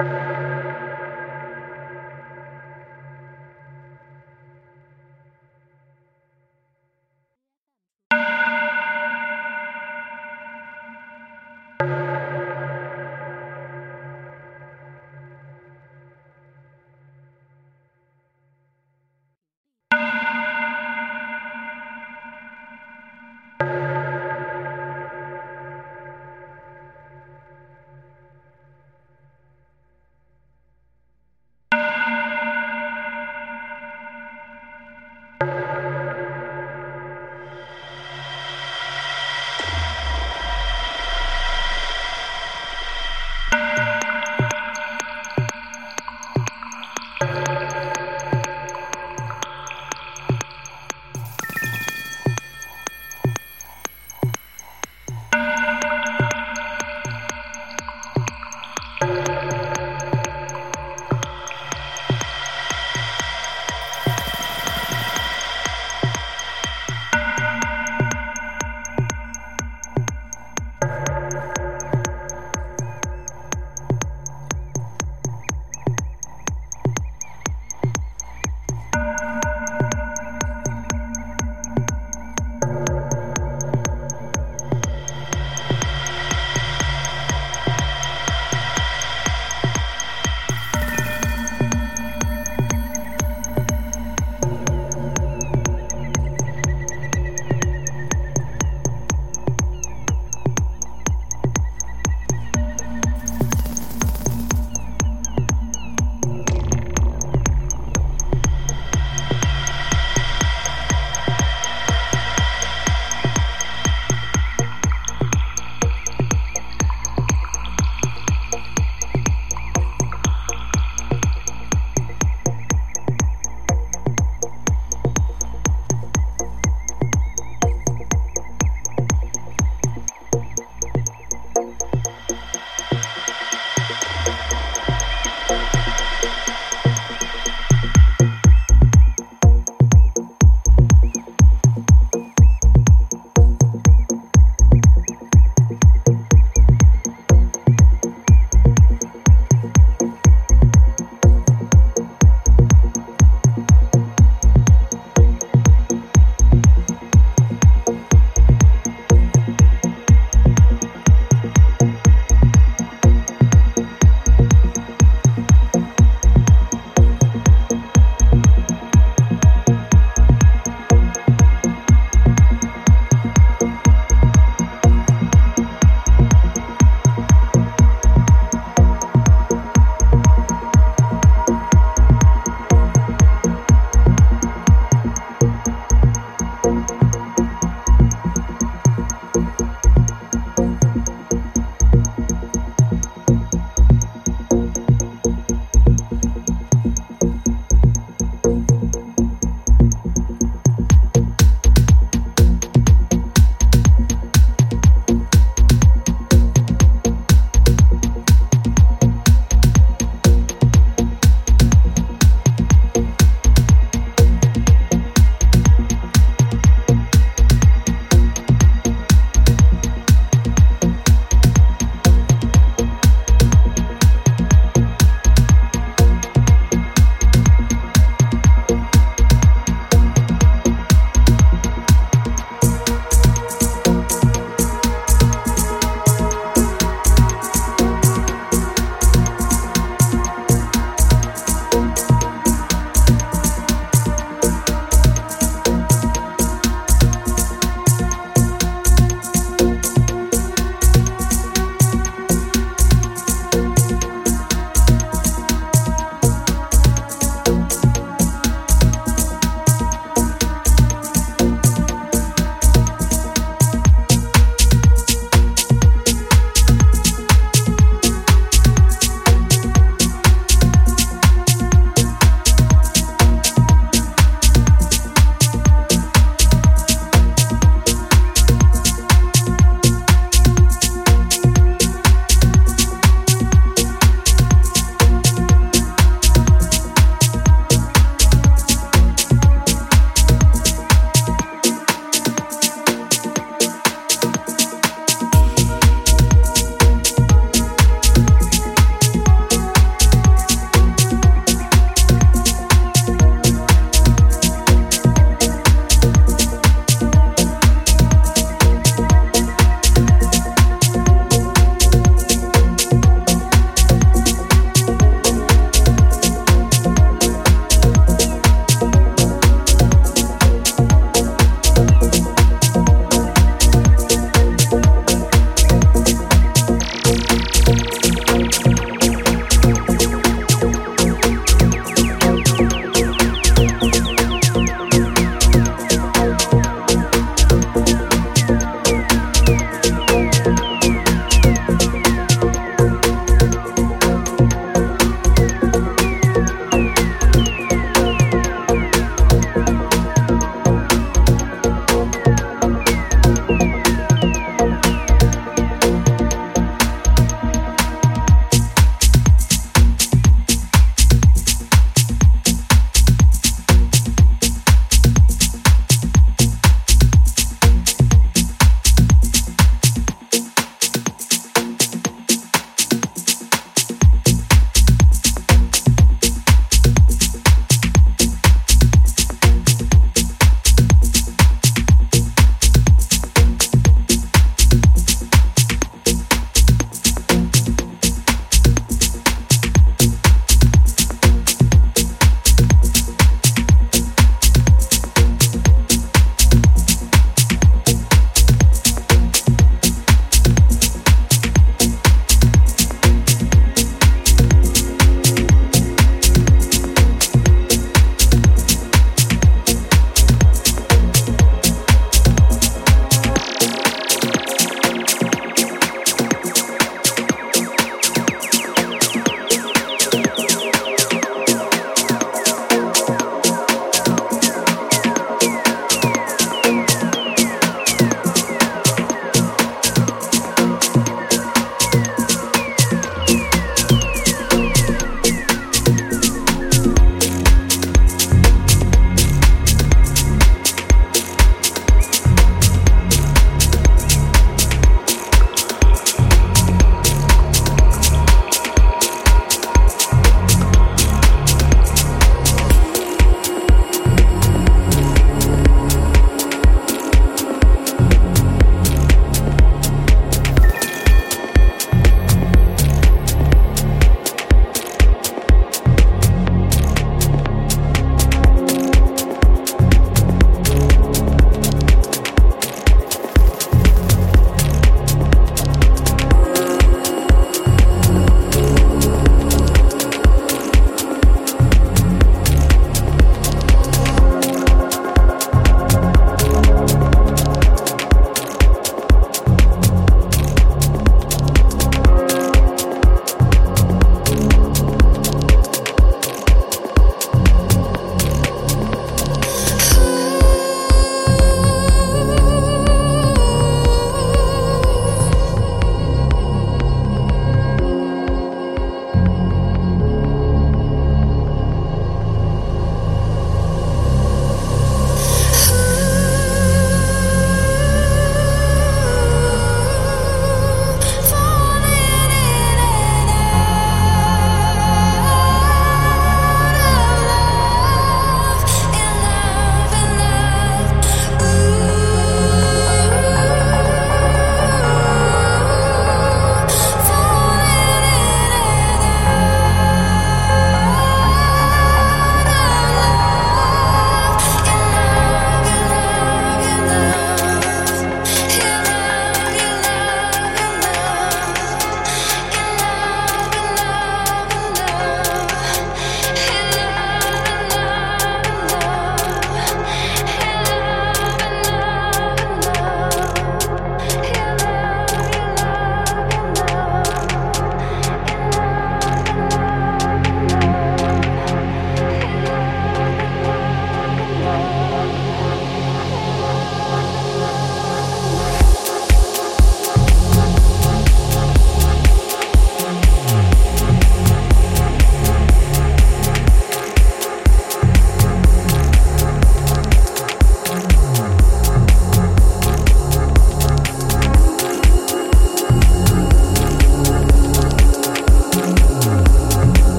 you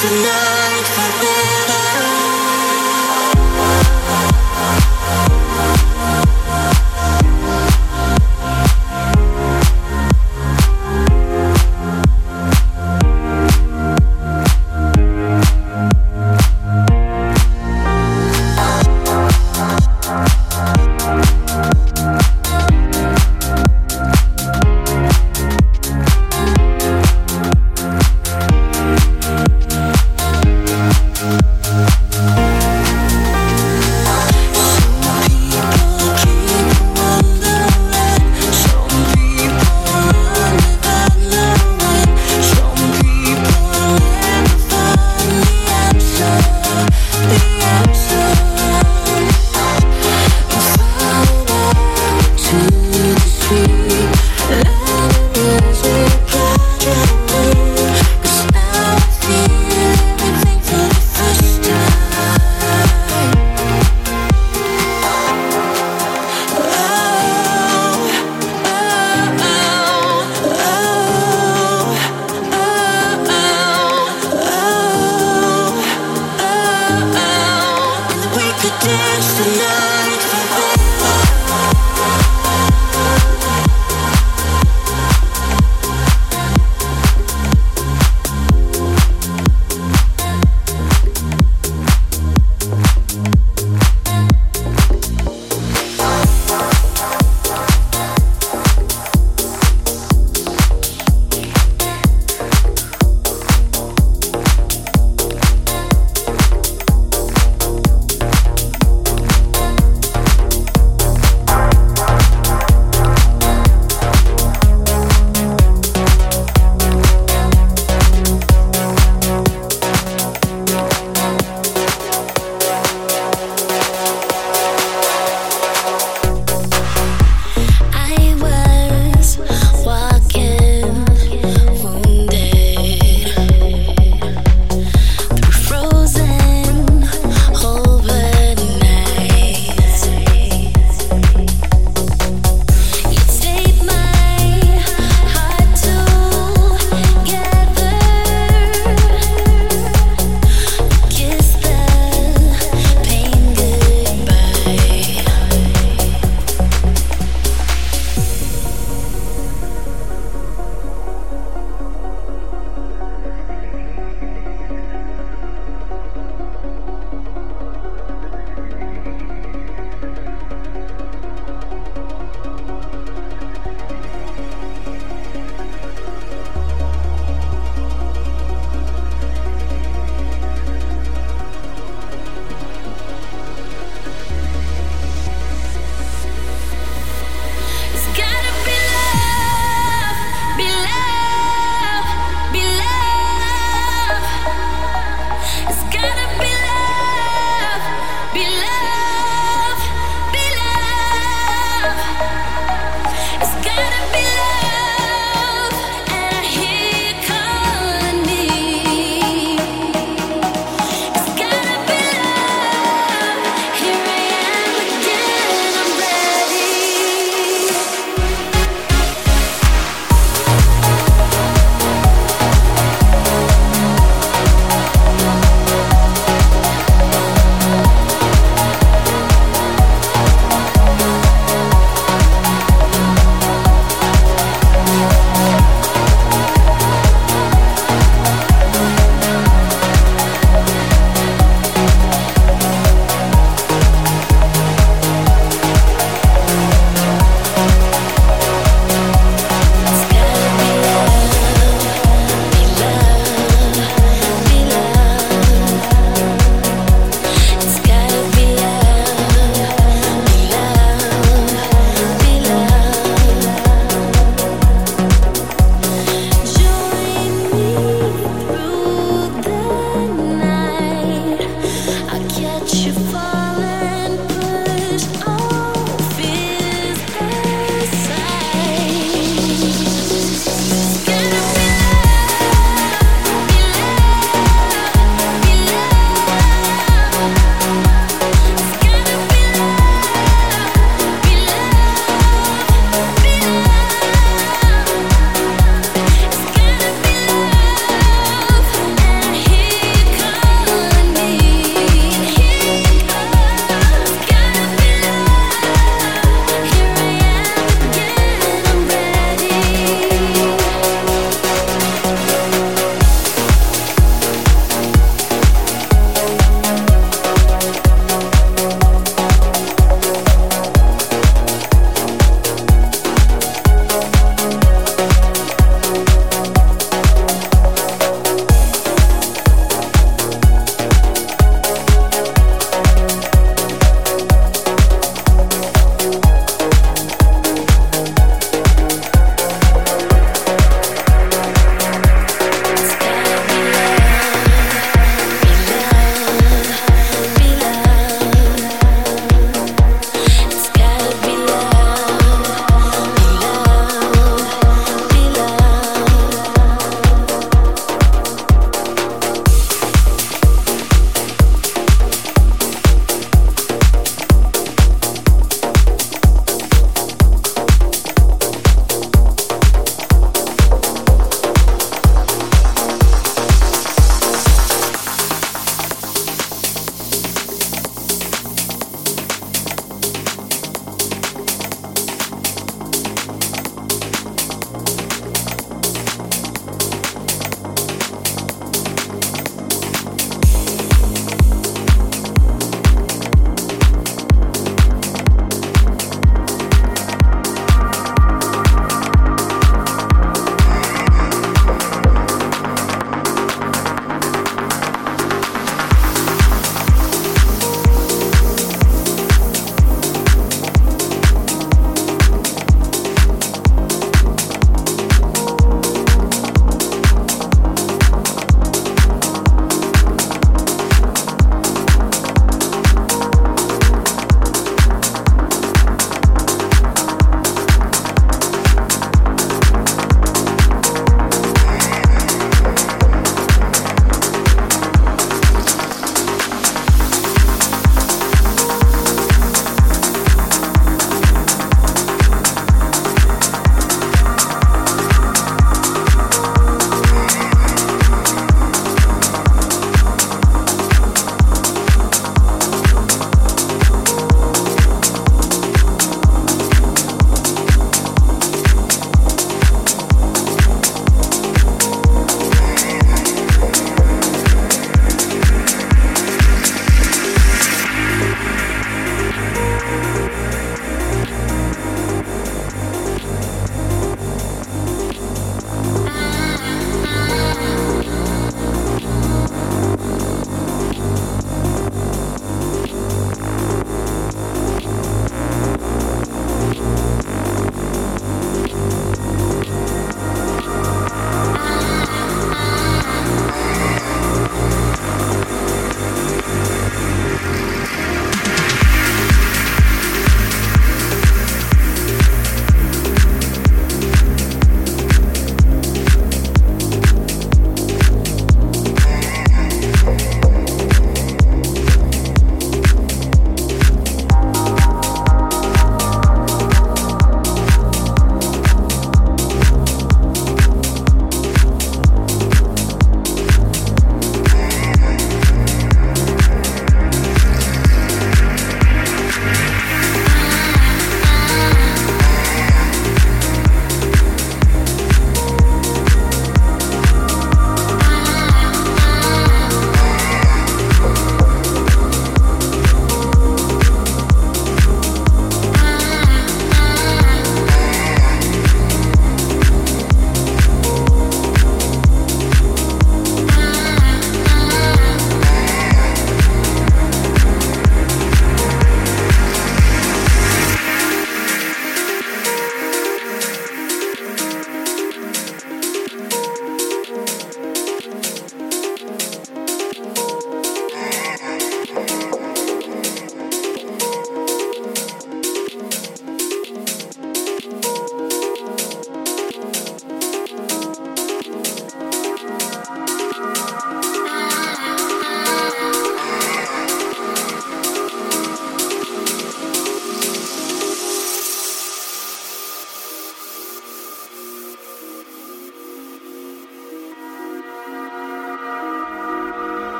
tonight.